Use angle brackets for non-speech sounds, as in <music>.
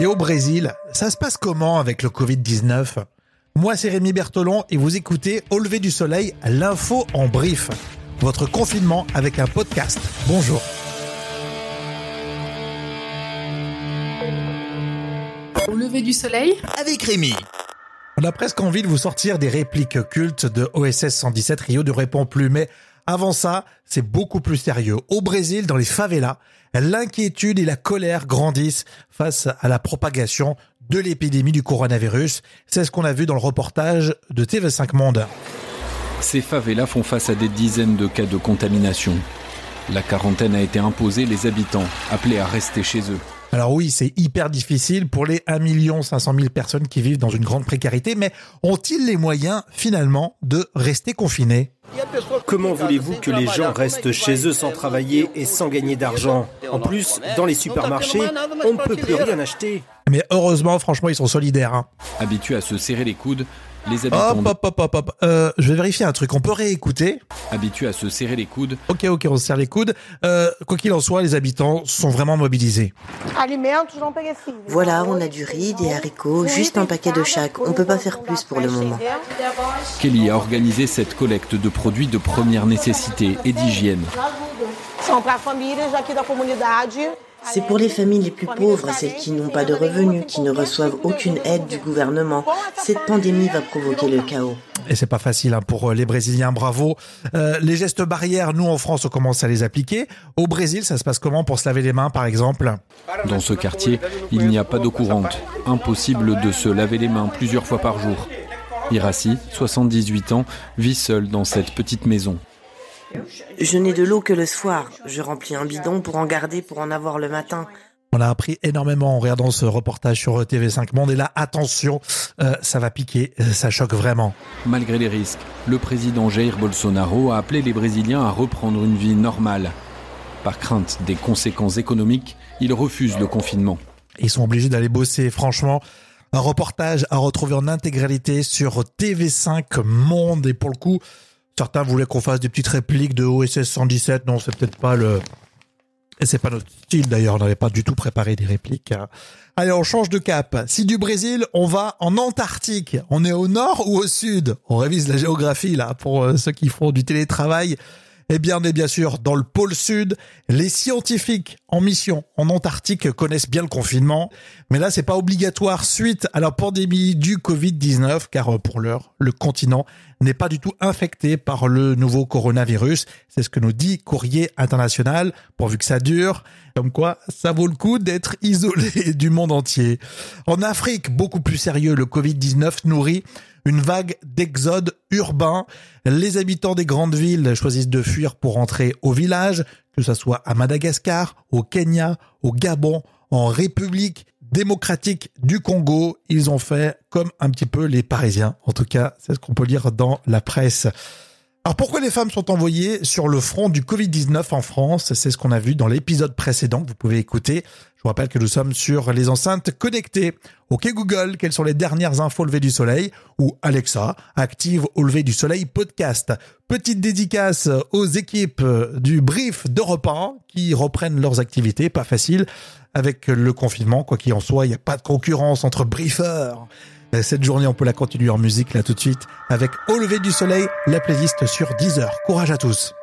Et au Brésil, ça se passe comment avec le Covid-19 Moi, c'est Rémi Bertolon et vous écoutez Au lever du soleil, l'info en brief. Votre confinement avec un podcast. Bonjour. Au lever du soleil? Avec Rémi. On a presque envie de vous sortir des répliques cultes de OSS 117 Rio ne répond plus, mais avant ça, c'est beaucoup plus sérieux. Au Brésil, dans les favelas, l'inquiétude et la colère grandissent face à la propagation de l'épidémie du coronavirus. C'est ce qu'on a vu dans le reportage de TV5 Monde. Ces favelas font face à des dizaines de cas de contamination. La quarantaine a été imposée, les habitants appelés à rester chez eux. Alors oui, c'est hyper difficile pour les 1 500 000 personnes qui vivent dans une grande précarité, mais ont-ils les moyens finalement de rester confinés? Comment voulez-vous que les gens restent chez eux sans travailler et sans gagner d'argent? En plus, dans les supermarchés, on ne peut plus rien acheter. Mais heureusement, franchement, ils sont solidaires. Hein. Habitués à se serrer les coudes, les habitants... Hop, hop, hop, hop, Euh, je vais vérifier un truc. On peut réécouter. Habitués à se serrer les coudes. Ok, ok, on se serre les coudes. Euh, quoi qu'il en soit, les habitants sont vraiment mobilisés. Voilà, on a du riz, des haricots, juste un paquet de chaque. On peut pas faire plus pour le moment. Kelly a organisé cette collecte de produits de première nécessité et d'hygiène. C'est pour les familles les plus pauvres, celles qui n'ont pas de revenus, qui ne reçoivent aucune aide du gouvernement. Cette pandémie va provoquer le chaos. Et c'est pas facile hein, pour euh, les Brésiliens, bravo. Euh, les gestes barrières, nous en France, on commence à les appliquer. Au Brésil, ça se passe comment pour se laver les mains, par exemple? Dans ce quartier, il n'y a pas d'eau courante. Impossible de se laver les mains plusieurs fois par jour. Iraci, 78 ans, vit seul dans cette petite maison. Je n'ai de l'eau que le soir. Je remplis un bidon pour en garder pour en avoir le matin. On a appris énormément en regardant ce reportage sur TV5 Monde et là, attention, euh, ça va piquer, euh, ça choque vraiment. Malgré les risques, le président Jair Bolsonaro a appelé les Brésiliens à reprendre une vie normale. Par crainte des conséquences économiques, il refuse le confinement. Ils sont obligés d'aller bosser, franchement. Un reportage à retrouver en intégralité sur TV5 Monde et pour le coup, Certains voulaient qu'on fasse des petites répliques de OSS 117. Non, c'est peut-être pas le... Et c'est pas notre style d'ailleurs, on n'avait pas du tout préparé des répliques. Hein. Allez, on change de cap. Si du Brésil, on va en Antarctique. On est au nord ou au sud? On révise la géographie là pour euh, ceux qui font du télétravail. Eh bien, on est bien sûr dans le pôle sud. Les scientifiques en mission en Antarctique connaissent bien le confinement, mais là, c'est pas obligatoire suite à la pandémie du Covid-19, car euh, pour l'heure, le continent n'est pas du tout infecté par le nouveau coronavirus. C'est ce que nous dit Courrier International, pourvu que ça dure. Comme quoi, ça vaut le coup d'être isolé <laughs> du monde entier. En Afrique, beaucoup plus sérieux, le Covid-19 nourrit une vague d'exode urbain. Les habitants des grandes villes choisissent de fuir pour rentrer au village, que ce soit à Madagascar, au Kenya, au Gabon, en République démocratique du Congo. Ils ont fait comme un petit peu les Parisiens. En tout cas, c'est ce qu'on peut lire dans la presse. Alors pourquoi les femmes sont envoyées sur le front du Covid-19 en France? C'est ce qu'on a vu dans l'épisode précédent que vous pouvez écouter. Je vous rappelle que nous sommes sur les enceintes connectées. Ok Google, quelles sont les dernières infos levées du soleil? Ou Alexa, active au lever du soleil podcast. Petite dédicace aux équipes du brief d'Europe 1 qui reprennent leurs activités, pas facile avec le confinement. Quoi qu'il en soit, il n'y a pas de concurrence entre briefers. Cette journée, on peut la continuer en musique là tout de suite avec Au lever du soleil, la playlist sur 10 heures. Courage à tous.